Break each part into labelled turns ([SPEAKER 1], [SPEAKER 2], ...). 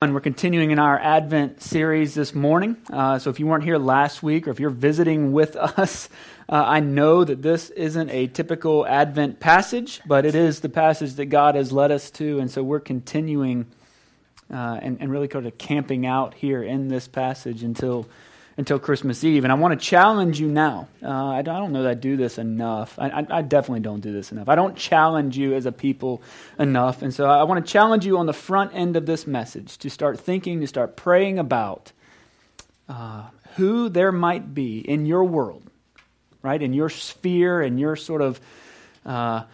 [SPEAKER 1] And we're continuing in our Advent series this morning. Uh, so if you weren't here last week or if you're visiting with us, uh, I know that this isn't a typical Advent passage, but it is the passage that God has led us to. And so we're continuing uh, and, and really kind of camping out here in this passage until until Christmas Eve. And I want to challenge you now. Uh, I, don't know that I do this enough. I, I, I, definitely don't do this enough. I don't challenge you as a people enough. And so I want to challenge you on the front end of this message to start thinking, to start praying about uh, who there might be in your world, right? In your sphere, in your sort of. Uh,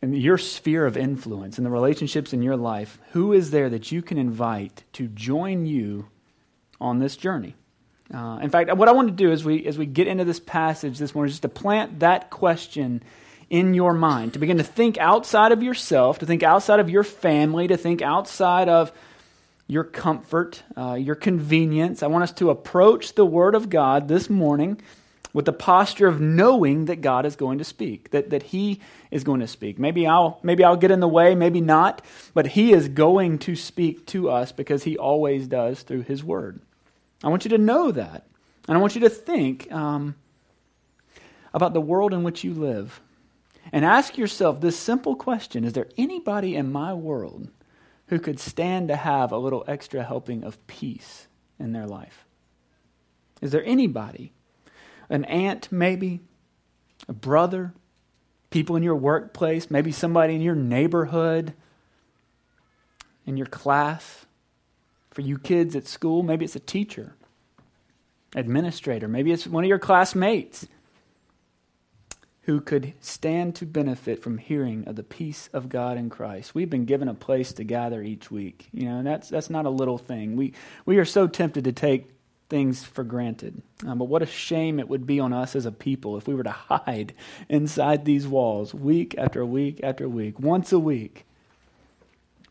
[SPEAKER 1] in your sphere of influence, in the relationships in your life, who is there that you can invite to join you on this journey. Uh, in fact, what I want to do as we, as we get into this passage this morning is just to plant that question in your mind, to begin to think outside of yourself, to think outside of your family, to think outside of your comfort, uh, your convenience. I want us to approach the Word of God this morning with the posture of knowing that God is going to speak, that, that He is going to speak. Maybe I'll, maybe I'll get in the way, maybe not, but He is going to speak to us because He always does through His Word. I want you to know that. And I want you to think um, about the world in which you live. And ask yourself this simple question Is there anybody in my world who could stand to have a little extra helping of peace in their life? Is there anybody? An aunt, maybe? A brother? People in your workplace? Maybe somebody in your neighborhood? In your class? For you kids at school, maybe it's a teacher, administrator, maybe it's one of your classmates who could stand to benefit from hearing of the peace of God in Christ. We've been given a place to gather each week. You know, that's that's not a little thing. We we are so tempted to take things for granted. Um, but what a shame it would be on us as a people if we were to hide inside these walls week after week after week, once a week,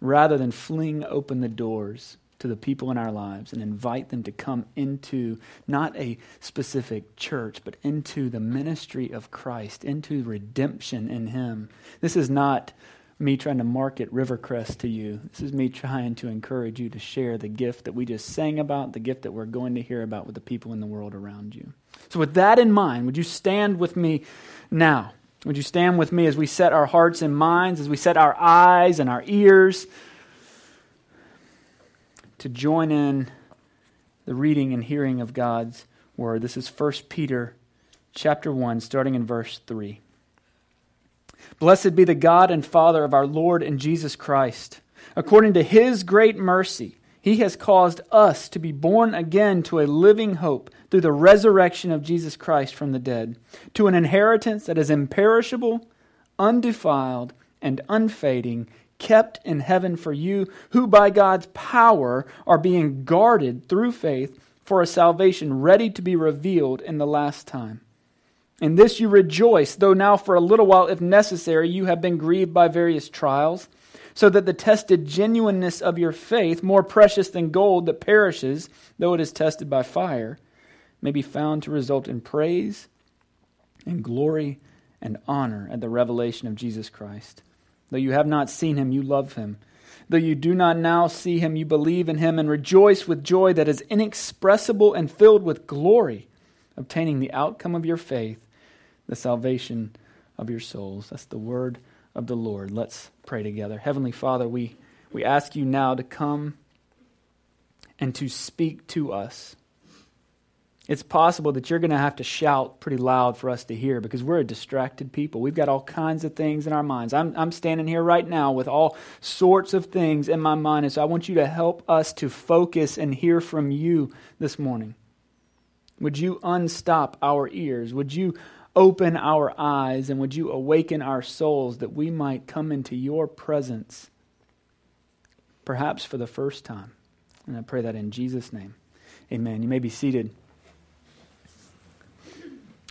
[SPEAKER 1] rather than fling open the doors to the people in our lives and invite them to come into not a specific church, but into the ministry of Christ, into redemption in Him. This is not me trying to market Rivercrest to you. This is me trying to encourage you to share the gift that we just sang about, the gift that we're going to hear about with the people in the world around you. So, with that in mind, would you stand with me now? Would you stand with me as we set our hearts and minds, as we set our eyes and our ears? To join in the reading and hearing of God's word. This is 1 Peter chapter 1 starting in verse 3. Blessed be the God and Father of our Lord and Jesus Christ. According to his great mercy, he has caused us to be born again to a living hope through the resurrection of Jesus Christ from the dead, to an inheritance that is imperishable, undefiled, and unfading kept in heaven for you, who by God's power are being guarded through faith for a salvation ready to be revealed in the last time. In this you rejoice, though now for a little while, if necessary, you have been grieved by various trials, so that the tested genuineness of your faith, more precious than gold that perishes, though it is tested by fire, may be found to result in praise and glory and honor at the revelation of Jesus Christ Though you have not seen him, you love him. Though you do not now see him, you believe in him and rejoice with joy that is inexpressible and filled with glory, obtaining the outcome of your faith, the salvation of your souls. That's the word of the Lord. Let's pray together. Heavenly Father, we, we ask you now to come and to speak to us it's possible that you're going to have to shout pretty loud for us to hear because we're a distracted people. We've got all kinds of things in our minds. I'm, I'm standing here right now with all sorts of things in my mind, and so I want you to help us to focus and hear from you this morning. Would you unstop our ears? Would you open our eyes? And would you awaken our souls that we might come into your presence, perhaps for the first time? And I pray that in Jesus' name. Amen. You may be seated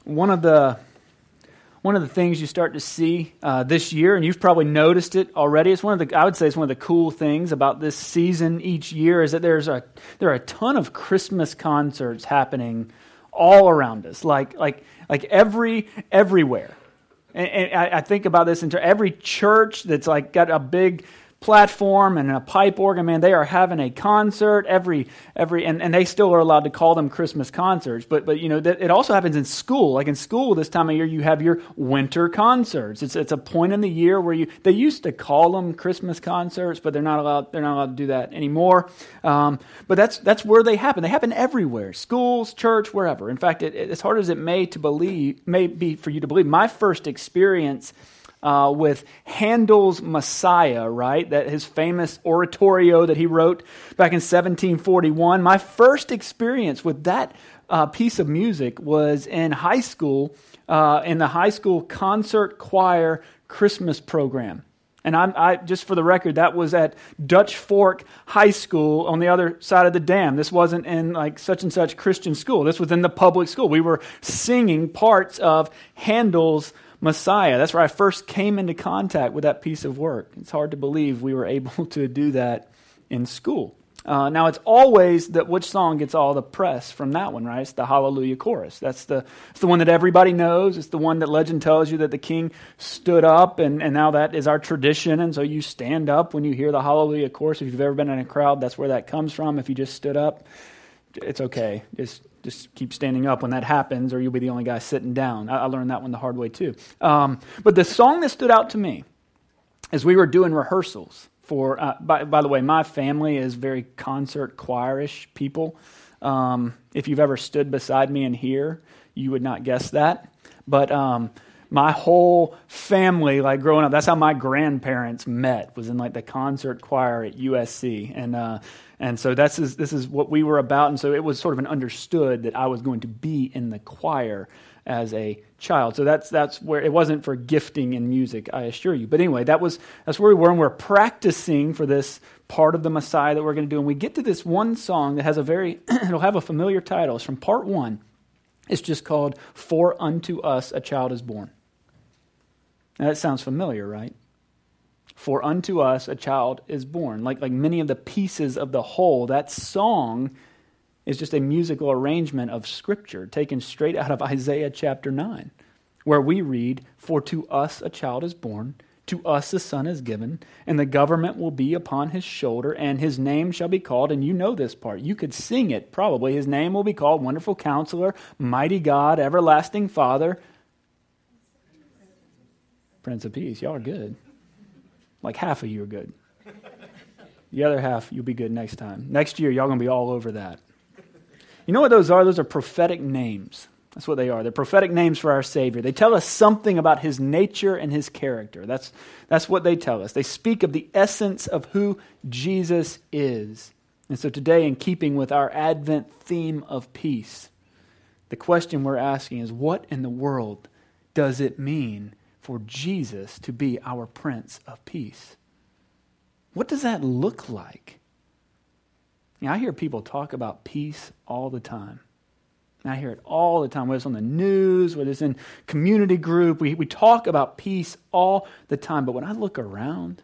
[SPEAKER 1] one of the one of the things you start to see uh, this year, and you've probably noticed it already. It's one of the I would say it's one of the cool things about this season each year is that there's a there are a ton of Christmas concerts happening all around us, like like like every everywhere. And, and I, I think about this into every church that's like got a big platform and a pipe organ, man, they are having a concert every every and, and they still are allowed to call them Christmas concerts. But but you know that it also happens in school. Like in school this time of year you have your winter concerts. It's it's a point in the year where you they used to call them Christmas concerts, but they're not allowed they're not allowed to do that anymore. Um, but that's that's where they happen. They happen everywhere. Schools, church, wherever. In fact, it, as hard as it may to believe may be for you to believe, my first experience uh, with Handel's Messiah, right? That his famous oratorio that he wrote back in 1741. My first experience with that uh, piece of music was in high school, uh, in the high school concert choir Christmas program. And I'm, I, just for the record, that was at Dutch Fork High School on the other side of the dam. This wasn't in like such and such Christian school. This was in the public school. We were singing parts of Handel's Messiah. That's where I first came into contact with that piece of work. It's hard to believe we were able to do that in school. Uh, now, it's always that which song gets all the press from that one, right? It's the Hallelujah chorus. That's the, it's the one that everybody knows. It's the one that legend tells you that the king stood up, and, and now that is our tradition. And so you stand up when you hear the Hallelujah chorus. If you've ever been in a crowd, that's where that comes from. If you just stood up, it's okay. Just just keep standing up when that happens, or you'll be the only guy sitting down. I, I learned that one the hard way too. Um, but the song that stood out to me as we were doing rehearsals for, uh, by, by, the way, my family is very concert choirish people. Um, if you've ever stood beside me in here, you would not guess that. But um, my whole family, like growing up, that's how my grandparents met. Was in like the concert choir at USC, and uh, and so that's is, this is what we were about. And so it was sort of an understood that I was going to be in the choir as a child. So that's that's where it wasn't for gifting in music, I assure you. But anyway, that was that's where we were, and we're practicing for this part of the Messiah that we're going to do. And we get to this one song that has a very it'll have a familiar title. It's from part one. It's just called "For Unto Us a Child Is Born." Now, that sounds familiar, right? For unto us a child is born. Like, like many of the pieces of the whole, that song is just a musical arrangement of Scripture taken straight out of Isaiah chapter 9, where we read, For to us a child is born, to us a son is given, and the government will be upon his shoulder, and his name shall be called. And you know this part. You could sing it probably. His name will be called Wonderful Counselor, Mighty God, Everlasting Father, Prince of Peace. Y'all are good. Like half of you are good. The other half, you'll be good next time. Next year, y'all to be all over that. You know what those are? Those are prophetic names. That's what they are. They're prophetic names for our Savior. They tell us something about his nature and his character. That's, that's what they tell us. They speak of the essence of who Jesus is. And so today, in keeping with our Advent theme of peace, the question we're asking is what in the world does it mean for Jesus to be our Prince of Peace. What does that look like? I hear people talk about peace all the time. I hear it all the time, whether it's on the news, whether it's in community group. We, we talk about peace all the time. But when I look around,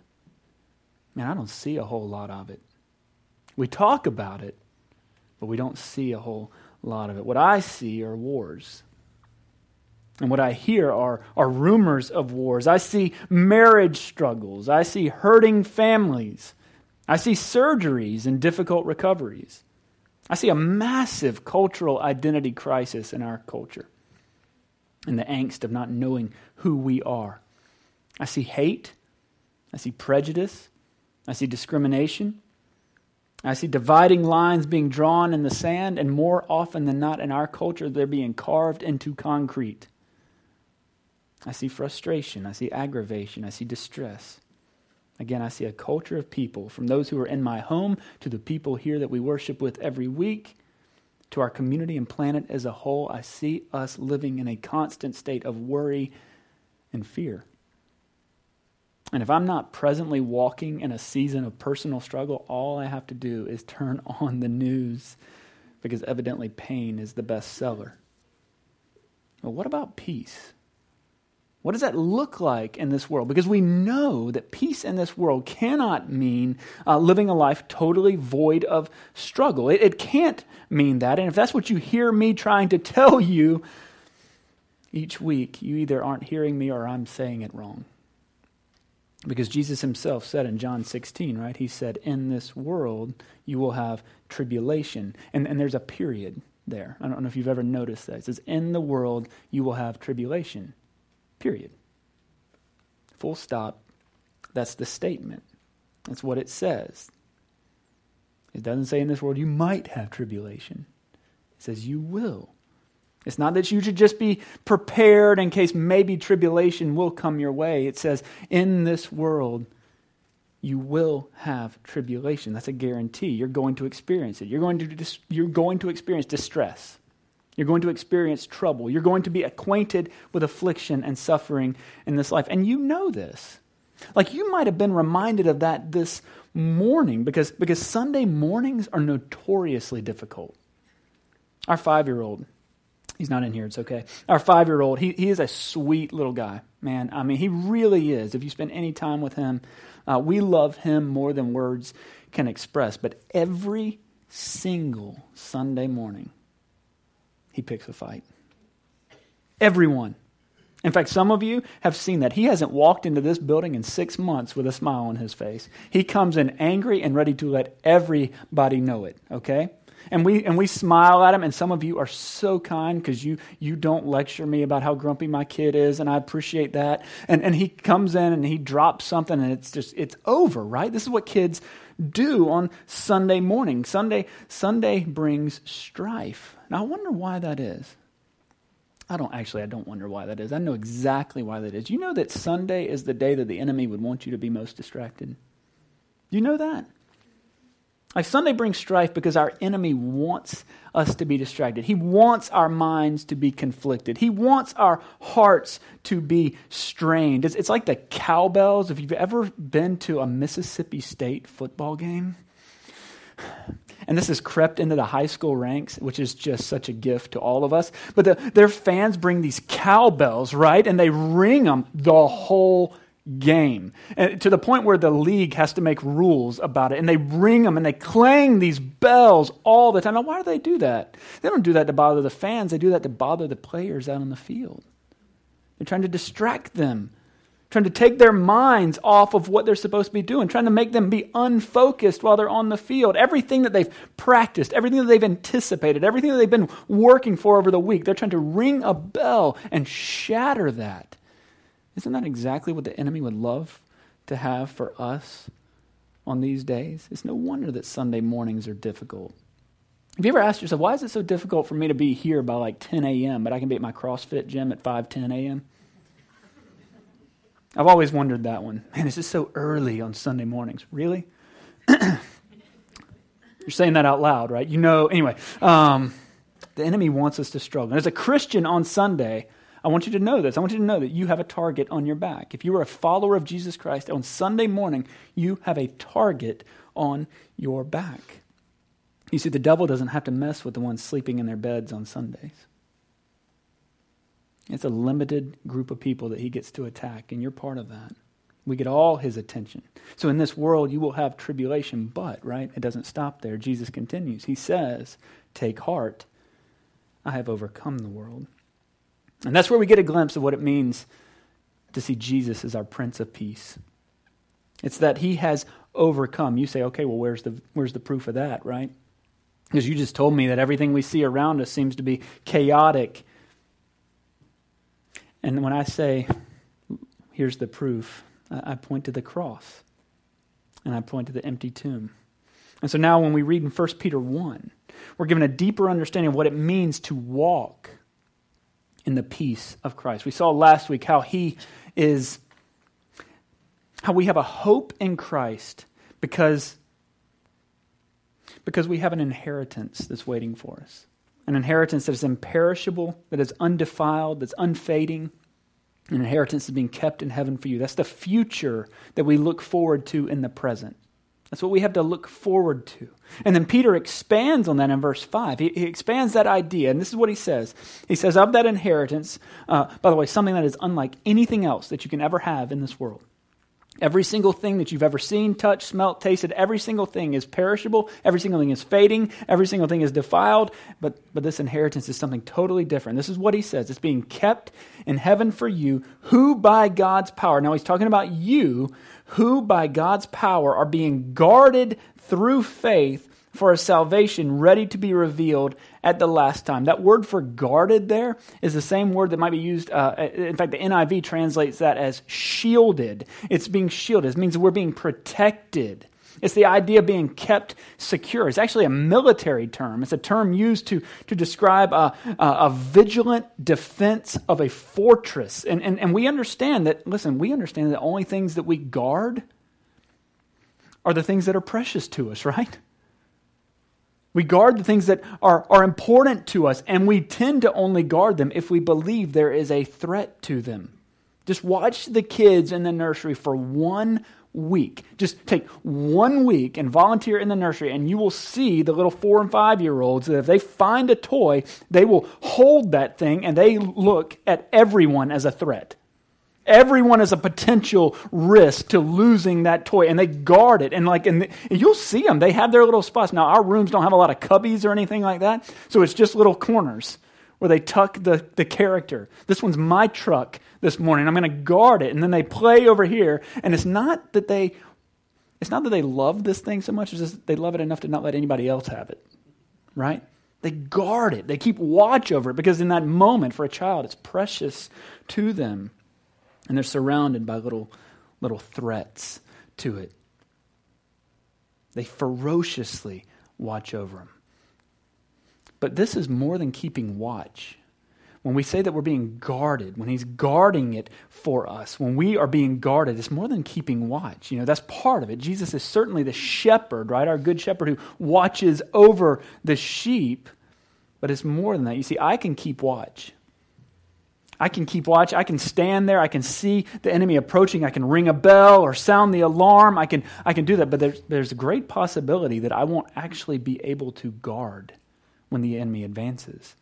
[SPEAKER 1] man, I don't see a whole lot of it. We talk about it, but we don't see a whole lot of it. What I see are wars. And what I hear are, are rumors of wars. I see marriage struggles. I see hurting families. I see surgeries and difficult recoveries. I see a massive cultural identity crisis in our culture and the angst of not knowing who we are. I see hate. I see prejudice. I see discrimination. I see dividing lines being drawn in the sand, and more often than not in our culture, they're being carved into concrete. I see frustration. I see aggravation. I see distress. Again, I see a culture of people, from those who are in my home to the people here that we worship with every week, to our community and planet as a whole. I see us living in a constant state of worry and fear. And if I'm not presently walking in a season of personal struggle, all I have to do is turn on the news because evidently pain is the best seller. But what about peace? What does that look like in this world? Because we know that peace in this world cannot mean uh, living a life totally void of struggle. It, it can't mean that. And if that's what you hear me trying to tell you each week, you either aren't hearing me or I'm saying it wrong. Because Jesus himself said in John 16, right? He said, In this world you will have tribulation. And, and there's a period there. I don't know if you've ever noticed that. It says, In the world you will have tribulation. Period. Full stop. That's the statement. That's what it says. It doesn't say in this world you might have tribulation, it says you will. It's not that you should just be prepared in case maybe tribulation will come your way. It says, in this world, you will have tribulation. That's a guarantee. You're going to experience it. You're going to, you're going to experience distress. You're going to experience trouble. You're going to be acquainted with affliction and suffering in this life. And you know this. Like you might have been reminded of that this morning because, because Sunday mornings are notoriously difficult. Our five year old, He's not in here. It's okay. Our five year old, he, he is a sweet little guy, man. I mean, he really is. If you spend any time with him, uh, we love him more than words can express. But every single Sunday morning, he picks a fight. Everyone. In fact, some of you have seen that. He hasn't walked into this building in six months with a smile on his face. He comes in angry and ready to let everybody know it, okay? And we, and we smile at him, and some of you are so kind because you, you don't lecture me about how grumpy my kid is, and I appreciate that. And, and he comes in and he drops something, and it's just, it's over, right? This is what kids do on Sunday morning. Sunday, Sunday brings strife. Now, I wonder why that is. I don't actually, I don't wonder why that is. I know exactly why that is. You know that Sunday is the day that the enemy would want you to be most distracted? You know that? Like Sunday brings strife because our enemy wants us to be distracted. He wants our minds to be conflicted. He wants our hearts to be strained. It's, it's like the cowbells. If you've ever been to a Mississippi State football game, and this has crept into the high school ranks, which is just such a gift to all of us. But the, their fans bring these cowbells, right? And they ring them the whole game. And to the point where the league has to make rules about it. And they ring them and they clang these bells all the time. Now why do they do that? They don't do that to bother the fans. They do that to bother the players out on the field. They're trying to distract them trying to take their minds off of what they're supposed to be doing trying to make them be unfocused while they're on the field. Everything that they've practiced everything that they've anticipated everything that they've been working for over the week they're trying to ring a bell and shatter that isn't that exactly what the enemy would love to have for us on these days? It's no wonder that Sunday mornings are difficult. Have you ever asked yourself, why is it so difficult for me to be here by like 10 a.m., but I can be at my CrossFit gym at 5, 10 a.m.? I've always wondered that one. Man, it's just so early on Sunday mornings. Really? You're saying that out loud, right? You know, anyway, um, the enemy wants us to struggle. And as a Christian on Sunday, I want you to know this. I want you to know that you have a target on your back. If you are a follower of Jesus Christ on Sunday morning, you have a target on your back. You see, the devil doesn't have to mess with the ones sleeping in their beds on Sundays. It's a limited group of people that he gets to attack, and you're part of that. We get all his attention. So in this world, you will have tribulation, but, right, it doesn't stop there. Jesus continues. He says, Take heart, I have overcome the world. And that's where we get a glimpse of what it means to see Jesus as our Prince of Peace. It's that he has overcome. You say, okay, well, where's the, where's the proof of that, right? Because you just told me that everything we see around us seems to be chaotic. And when I say, here's the proof, I point to the cross and I point to the empty tomb. And so now when we read in 1 Peter 1, we're given a deeper understanding of what it means to walk in the peace of Christ. We saw last week how he is, how we have a hope in Christ because, because we have an inheritance that's waiting for us. An inheritance that is imperishable, that is undefiled, that's unfading, an inheritance that's being kept in heaven for you. That's the future that we look forward to in the present. That's what we have to look forward to. And then Peter expands on that in verse 5. He, he expands that idea, and this is what he says. He says, Of that inheritance, uh, by the way, something that is unlike anything else that you can ever have in this world. Every single thing that you've ever seen, touched, smelt, tasted, every single thing is perishable. Every single thing is fading. Every single thing is defiled. But, but this inheritance is something totally different. This is what he says it's being kept in heaven for you, who by God's power, now he's talking about you, who by God's power are being guarded through faith for a salvation ready to be revealed at the last time. That word for guarded there is the same word that might be used. Uh, in fact, the NIV translates that as shielded. It's being shielded. It means we're being protected. It's the idea of being kept secure. It's actually a military term. It's a term used to, to describe a, a, a vigilant defense of a fortress. And, and, and we understand that, listen, we understand that the only things that we guard are the things that are precious to us, right? We guard the things that are, are important to us, and we tend to only guard them if we believe there is a threat to them. Just watch the kids in the nursery for one week. Just take one week and volunteer in the nursery, and you will see the little four and five year olds that if they find a toy, they will hold that thing and they look at everyone as a threat. Everyone is a potential risk to losing that toy, and they guard it. And like, and, you'll see them; they have their little spots. Now, our rooms don't have a lot of cubbies or anything like that, so it's just little corners where they tuck the, the character. This one's my truck this morning. I'm going to guard it, and then they play over here. And it's not that they, it's not that they love this thing so much; just they love it enough to not let anybody else have it, right? They guard it. They keep watch over it because in that moment, for a child, it's precious to them and they're surrounded by little, little threats to it. They ferociously watch over them. But this is more than keeping watch. When we say that we're being guarded, when he's guarding it for us, when we are being guarded, it's more than keeping watch. You know, that's part of it. Jesus is certainly the shepherd, right? Our good shepherd who watches over the sheep, but it's more than that. You see, I can keep watch. I can keep watch. I can stand there. I can see the enemy approaching. I can ring a bell or sound the alarm. I can, I can do that. But there's, there's a great possibility that I won't actually be able to guard when the enemy advances.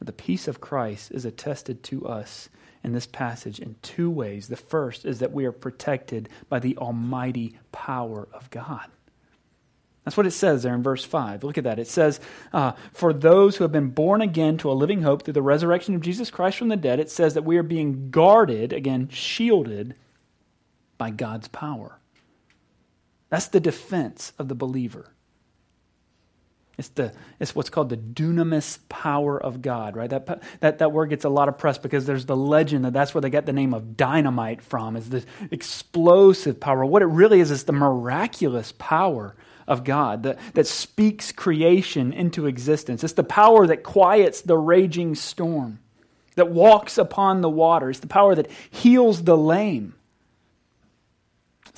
[SPEAKER 1] The peace of Christ is attested to us in this passage in two ways. The first is that we are protected by the almighty power of God. That's what it says there in verse 5. Look at that. It says, uh, For those who have been born again to a living hope through the resurrection of Jesus Christ from the dead, it says that we are being guarded, again, shielded by God's power. That's the defense of the believer. It's, the, it's what's called the dunamis power of God, right? That, that, that word gets a lot of press because there's the legend that that's where they got the name of dynamite from, is the explosive power. What it really is is the miraculous power of God that, that speaks creation into existence. It's the power that quiets the raging storm, that walks upon the waters, the power that heals the lame.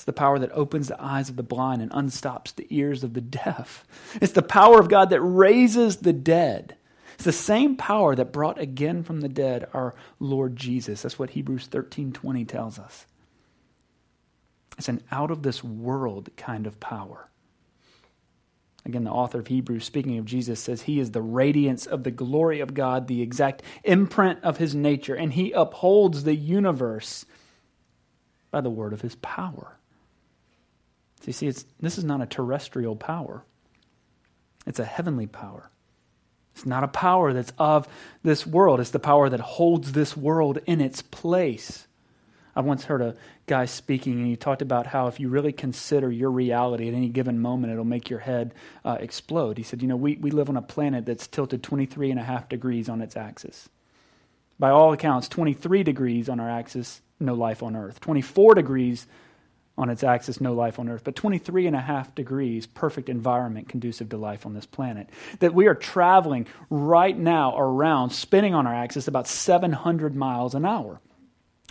[SPEAKER 1] It's the power that opens the eyes of the blind and unstops the ears of the deaf. It's the power of God that raises the dead. It's the same power that brought again from the dead our Lord Jesus. That's what Hebrews 13:20 tells us. It's an out of this world kind of power. Again, the author of Hebrews, speaking of Jesus, says he is the radiance of the glory of God, the exact imprint of his nature, and he upholds the universe by the word of his power. So you see, it's, this is not a terrestrial power, it's a heavenly power. It's not a power that's of this world, it's the power that holds this world in its place. I once heard a guy speaking, and he talked about how if you really consider your reality at any given moment, it'll make your head uh, explode. He said, You know, we, we live on a planet that's tilted 23 and a half degrees on its axis. By all accounts, 23 degrees on our axis, no life on Earth. 24 degrees on its axis, no life on Earth. But 23 and a half degrees, perfect environment conducive to life on this planet. That we are traveling right now around, spinning on our axis about 700 miles an hour.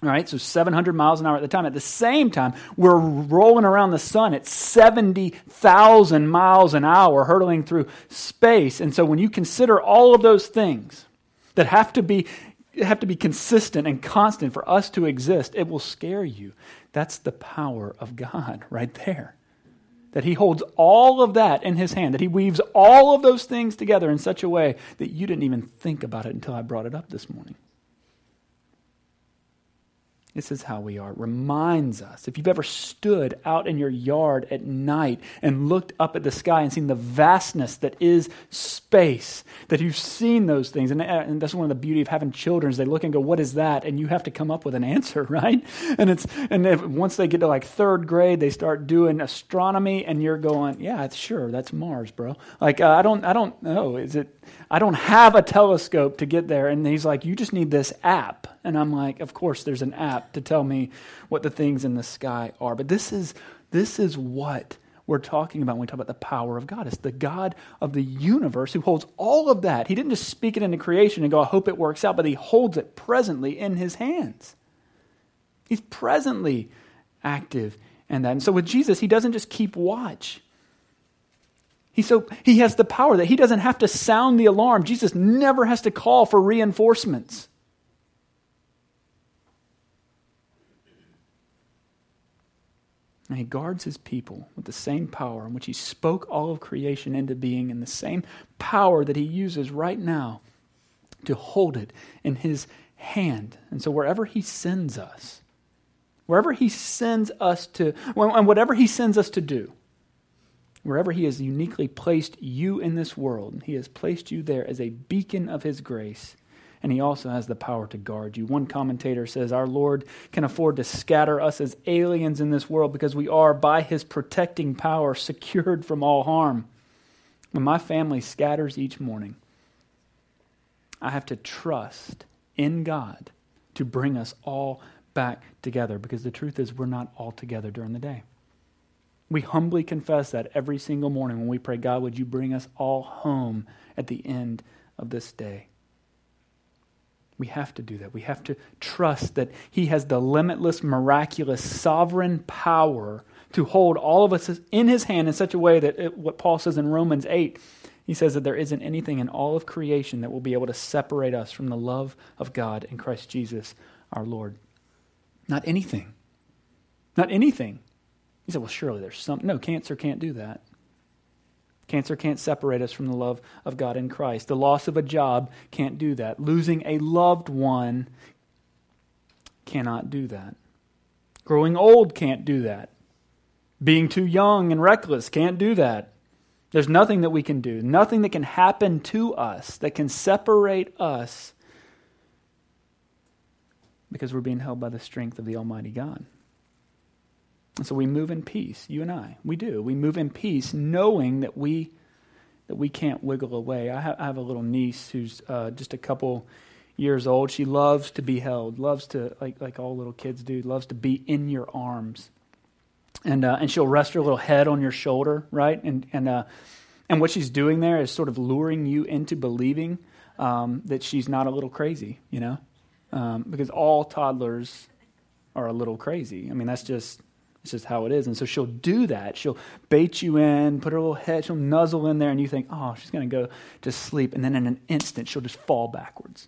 [SPEAKER 1] All right, so 700 miles an hour at the time. At the same time, we're rolling around the sun at 70,000 miles an hour, hurtling through space. And so when you consider all of those things that have to be have to be consistent and constant for us to exist, it will scare you. That's the power of God right there. That He holds all of that in His hand, that He weaves all of those things together in such a way that you didn't even think about it until I brought it up this morning. This is how we are. It reminds us. If you've ever stood out in your yard at night and looked up at the sky and seen the vastness that is space, that you've seen those things. And, and that's one of the beauty of having children is they look and go, what is that? And you have to come up with an answer, right? And it's and if, once they get to like third grade, they start doing astronomy and you're going, yeah, sure, that's Mars, bro. Like, uh, I don't, I don't know. Is it, I don't have a telescope to get there. And he's like, you just need this app. And I'm like, of course, there's an app to tell me what the things in the sky are. But this is, this is what we're talking about when we talk about the power of God. It's the God of the universe who holds all of that. He didn't just speak it into creation and go, I hope it works out, but he holds it presently in his hands. He's presently active in that. And so with Jesus, he doesn't just keep watch. He, so, he has the power that he doesn't have to sound the alarm. Jesus never has to call for reinforcements. And he guards his people with the same power in which he spoke all of creation into being, and the same power that he uses right now to hold it in his hand. And so wherever he sends us, wherever he sends us to, and whatever he sends us to do, Wherever He has uniquely placed you in this world, He has placed you there as a beacon of His grace, and He also has the power to guard you. One commentator says, Our Lord can afford to scatter us as aliens in this world because we are, by His protecting power, secured from all harm. When my family scatters each morning, I have to trust in God to bring us all back together because the truth is, we're not all together during the day. We humbly confess that every single morning when we pray, God, would you bring us all home at the end of this day? We have to do that. We have to trust that He has the limitless, miraculous, sovereign power to hold all of us in His hand in such a way that it, what Paul says in Romans 8, he says that there isn't anything in all of creation that will be able to separate us from the love of God in Christ Jesus our Lord. Not anything. Not anything. He said, Well, surely there's some. No, cancer can't do that. Cancer can't separate us from the love of God in Christ. The loss of a job can't do that. Losing a loved one cannot do that. Growing old can't do that. Being too young and reckless can't do that. There's nothing that we can do, nothing that can happen to us that can separate us because we're being held by the strength of the Almighty God. And so we move in peace, you and I. We do. We move in peace knowing that we that we can't wiggle away. I have, I have a little niece who's uh, just a couple years old. She loves to be held, loves to like like all little kids do, loves to be in your arms. And uh, and she'll rest her little head on your shoulder, right? And and uh, and what she's doing there is sort of luring you into believing um, that she's not a little crazy, you know, um, because all toddlers are a little crazy. I mean, that's just it's just how it is. And so she'll do that. She'll bait you in, put her little head, she'll nuzzle in there, and you think, oh, she's going to go to sleep. And then in an instant, she'll just fall backwards.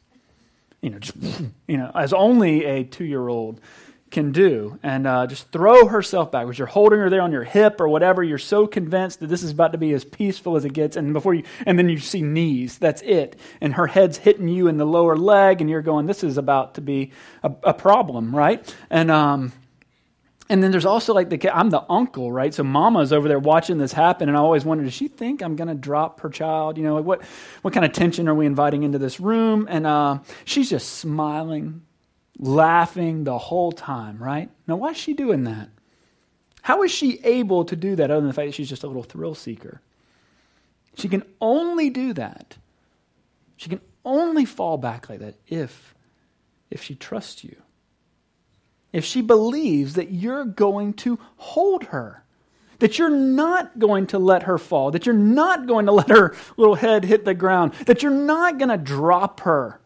[SPEAKER 1] You know, just, you know, as only a two year old can do. And uh, just throw herself backwards. You're holding her there on your hip or whatever. You're so convinced that this is about to be as peaceful as it gets. And before you, and then you see knees. That's it. And her head's hitting you in the lower leg, and you're going, this is about to be a, a problem, right? And, um, and then there's also like the I'm the uncle, right? So mama's over there watching this happen, and I always wonder, does she think I'm going to drop her child? You know, like what what kind of tension are we inviting into this room? And uh, she's just smiling, laughing the whole time, right? Now, why is she doing that? How is she able to do that other than the fact that she's just a little thrill seeker? She can only do that. She can only fall back like that if if she trusts you if she believes that you're going to hold her, that you're not going to let her fall, that you're not going to let her little head hit the ground, that you're not going to drop her.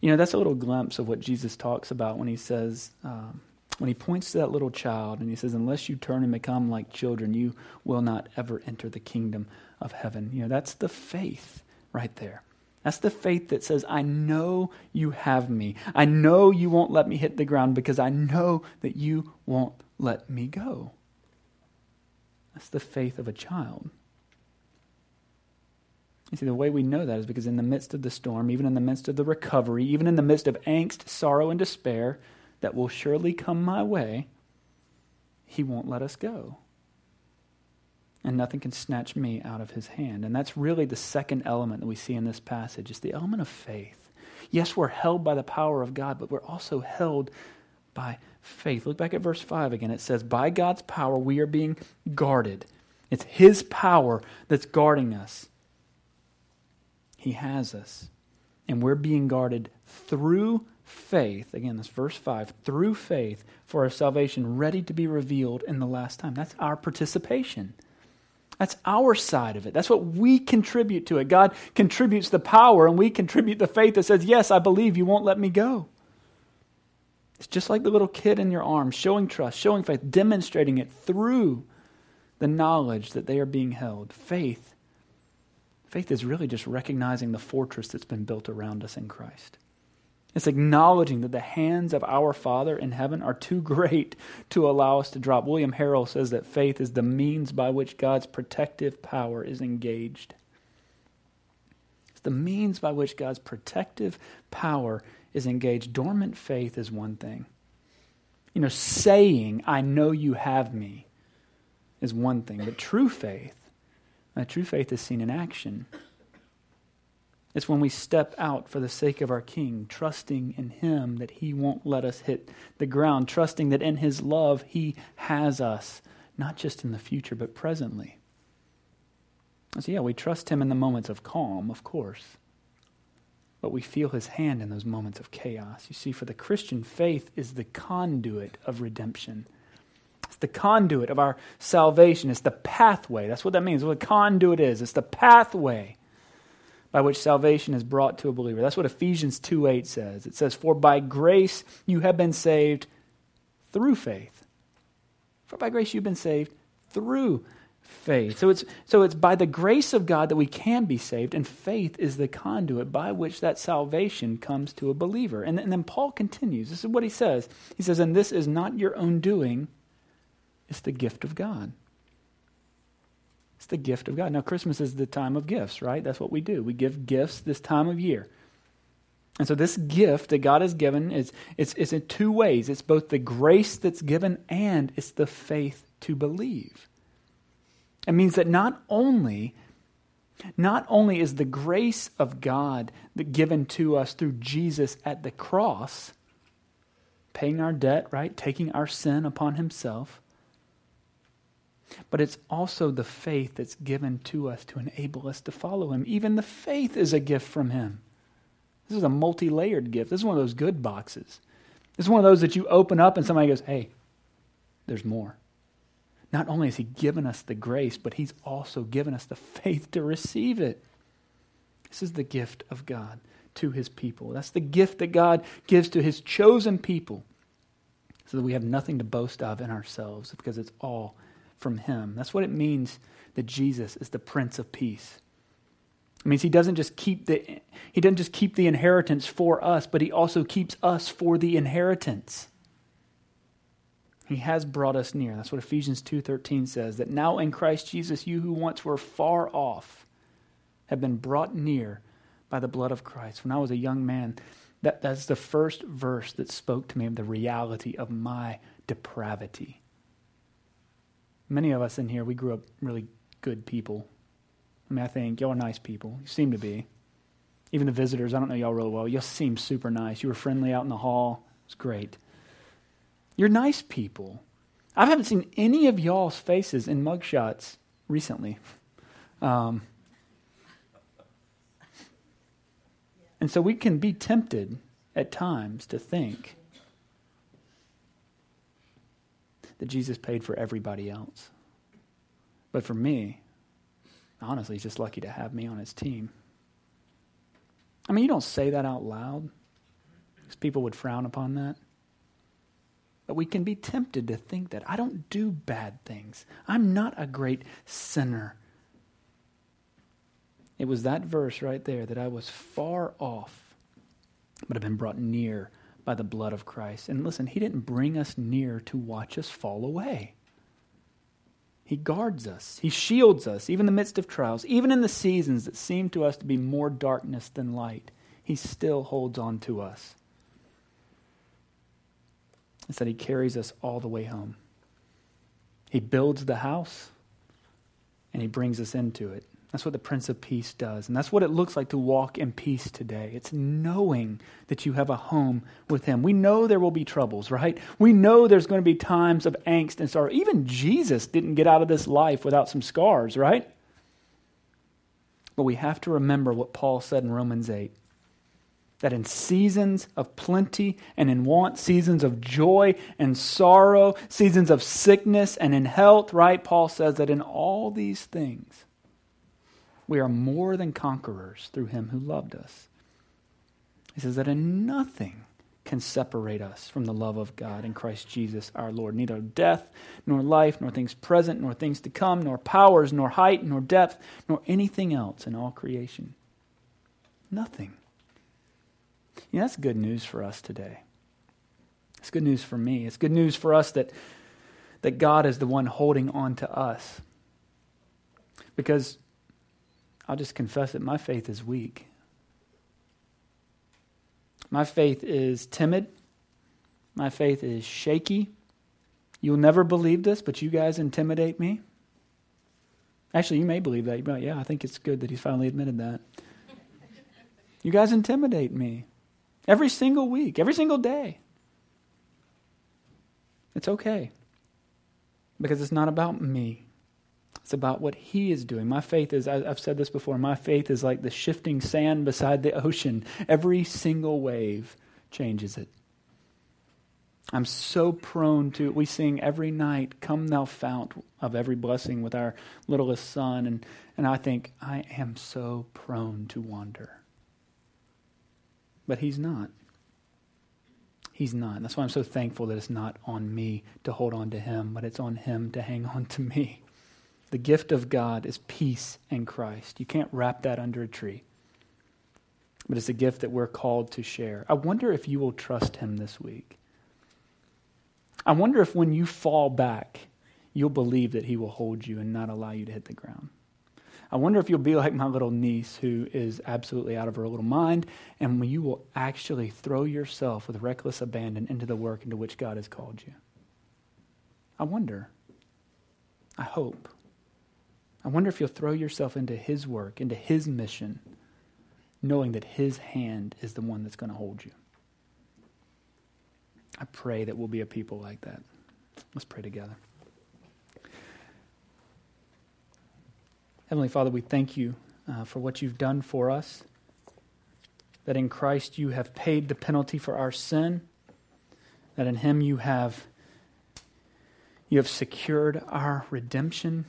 [SPEAKER 1] You know, that's a little glimpse of what Jesus talks about when he says, um, when he points to that little child and he says, Unless you turn and become like children, you will not ever enter the kingdom of heaven. You know, that's the faith right there. That's the faith that says, I know you have me. I know you won't let me hit the ground because I know that you won't let me go. That's the faith of a child. You see, the way we know that is because in the midst of the storm, even in the midst of the recovery, even in the midst of angst, sorrow, and despair that will surely come my way, He won't let us go. And nothing can snatch me out of His hand. And that's really the second element that we see in this passage. It's the element of faith. Yes, we're held by the power of God, but we're also held by faith. Look back at verse 5 again. It says, By God's power, we are being guarded. It's His power that's guarding us. He has us. And we're being guarded through faith. Again, this verse 5 through faith for our salvation ready to be revealed in the last time. That's our participation. That's our side of it. That's what we contribute to it. God contributes the power, and we contribute the faith that says, Yes, I believe you won't let me go. It's just like the little kid in your arms, showing trust, showing faith, demonstrating it through the knowledge that they are being held. Faith. Faith is really just recognizing the fortress that's been built around us in Christ. It's acknowledging that the hands of our Father in heaven are too great to allow us to drop. William Harrell says that faith is the means by which God's protective power is engaged. It's the means by which God's protective power is engaged. Dormant faith is one thing. You know, saying, I know you have me, is one thing. But true faith, uh, true faith is seen in action. It's when we step out for the sake of our King, trusting in Him that He won't let us hit the ground, trusting that in His love He has us, not just in the future, but presently. So, yeah, we trust Him in the moments of calm, of course, but we feel His hand in those moments of chaos. You see, for the Christian, faith is the conduit of redemption. It's the conduit of our salvation. It's the pathway. That's what that means. What a conduit is. It's the pathway by which salvation is brought to a believer. That's what Ephesians 2 8 says. It says, For by grace you have been saved through faith. For by grace you've been saved through faith. So it's, so it's by the grace of God that we can be saved, and faith is the conduit by which that salvation comes to a believer. And, and then Paul continues. This is what he says. He says, And this is not your own doing, it's the gift of God. The gift of God. Now, Christmas is the time of gifts, right? That's what we do. We give gifts this time of year. And so, this gift that God has given is it's, it's in two ways it's both the grace that's given and it's the faith to believe. It means that not only not only is the grace of God given to us through Jesus at the cross, paying our debt, right? Taking our sin upon himself, but it's also the faith that's given to us to enable us to follow him. Even the faith is a gift from him. This is a multi layered gift. This is one of those good boxes. This is one of those that you open up and somebody goes, hey, there's more. Not only has he given us the grace, but he's also given us the faith to receive it. This is the gift of God to his people. That's the gift that God gives to his chosen people so that we have nothing to boast of in ourselves because it's all from him. That's what it means that Jesus is the Prince of Peace. It means he doesn't just keep the he doesn't just keep the inheritance for us, but he also keeps us for the inheritance. He has brought us near. That's what Ephesians 2:13 says that now in Christ Jesus you who once were far off have been brought near by the blood of Christ. When I was a young man, that, that's the first verse that spoke to me of the reality of my depravity. Many of us in here, we grew up really good people. I mean, I think y'all are nice people. You seem to be. Even the visitors, I don't know y'all really well. Y'all seem super nice. You were friendly out in the hall. It's great. You're nice people. I haven't seen any of y'all's faces in mugshots recently. Um, and so we can be tempted at times to think that Jesus paid for everybody else. But for me, honestly, he's just lucky to have me on his team. I mean, you don't say that out loud because people would frown upon that. But we can be tempted to think that I don't do bad things. I'm not a great sinner. It was that verse right there that I was far off, but have been brought near by the blood of Christ. And listen, He didn't bring us near to watch us fall away. He guards us. He shields us, even in the midst of trials, even in the seasons that seem to us to be more darkness than light. He still holds on to us. It's that He carries us all the way home. He builds the house and He brings us into it. That's what the Prince of Peace does. And that's what it looks like to walk in peace today. It's knowing that you have a home with Him. We know there will be troubles, right? We know there's going to be times of angst and sorrow. Even Jesus didn't get out of this life without some scars, right? But we have to remember what Paul said in Romans 8 that in seasons of plenty and in want, seasons of joy and sorrow, seasons of sickness and in health, right? Paul says that in all these things, we are more than conquerors through him who loved us. He says that in nothing can separate us from the love of God in Christ Jesus our Lord. Neither death, nor life, nor things present, nor things to come, nor powers, nor height, nor depth, nor anything else in all creation. Nothing. You know, that's good news for us today. It's good news for me. It's good news for us that, that God is the one holding on to us. Because I'll just confess it my faith is weak. My faith is timid. My faith is shaky. You'll never believe this, but you guys intimidate me. Actually, you may believe that. Like, yeah, I think it's good that he's finally admitted that. you guys intimidate me every single week, every single day. It's okay because it's not about me. It's about what He is doing. My faith is, I've said this before, my faith is like the shifting sand beside the ocean. Every single wave changes it. I'm so prone to, we sing every night, Come Thou Fount of Every Blessing with our littlest son. And, and I think, I am so prone to wander. But He's not. He's not. That's why I'm so thankful that it's not on me to hold on to Him, but it's on Him to hang on to me. The gift of God is peace in Christ. You can't wrap that under a tree. But it's a gift that we're called to share. I wonder if you will trust Him this week. I wonder if when you fall back, you'll believe that He will hold you and not allow you to hit the ground. I wonder if you'll be like my little niece who is absolutely out of her little mind, and when you will actually throw yourself with reckless abandon into the work into which God has called you. I wonder. I hope. I wonder if you'll throw yourself into His work, into His mission, knowing that His hand is the one that's going to hold you. I pray that we'll be a people like that. Let's pray together. Heavenly Father, we thank you uh, for what you've done for us, that in Christ you have paid the penalty for our sin, that in Him you have. You have secured our redemption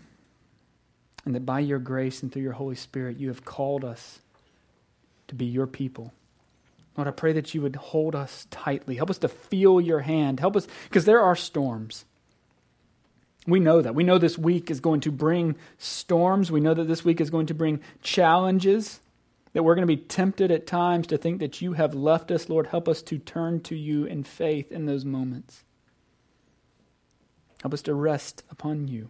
[SPEAKER 1] and that by your grace and through your Holy Spirit, you have called us to be your people. Lord, I pray that you would hold us tightly. Help us to feel your hand. Help us, because there are storms. We know that. We know this week is going to bring storms. We know that this week is going to bring challenges, that we're going to be tempted at times to think that you have left us. Lord, help us to turn to you in faith in those moments. Help us to rest upon you.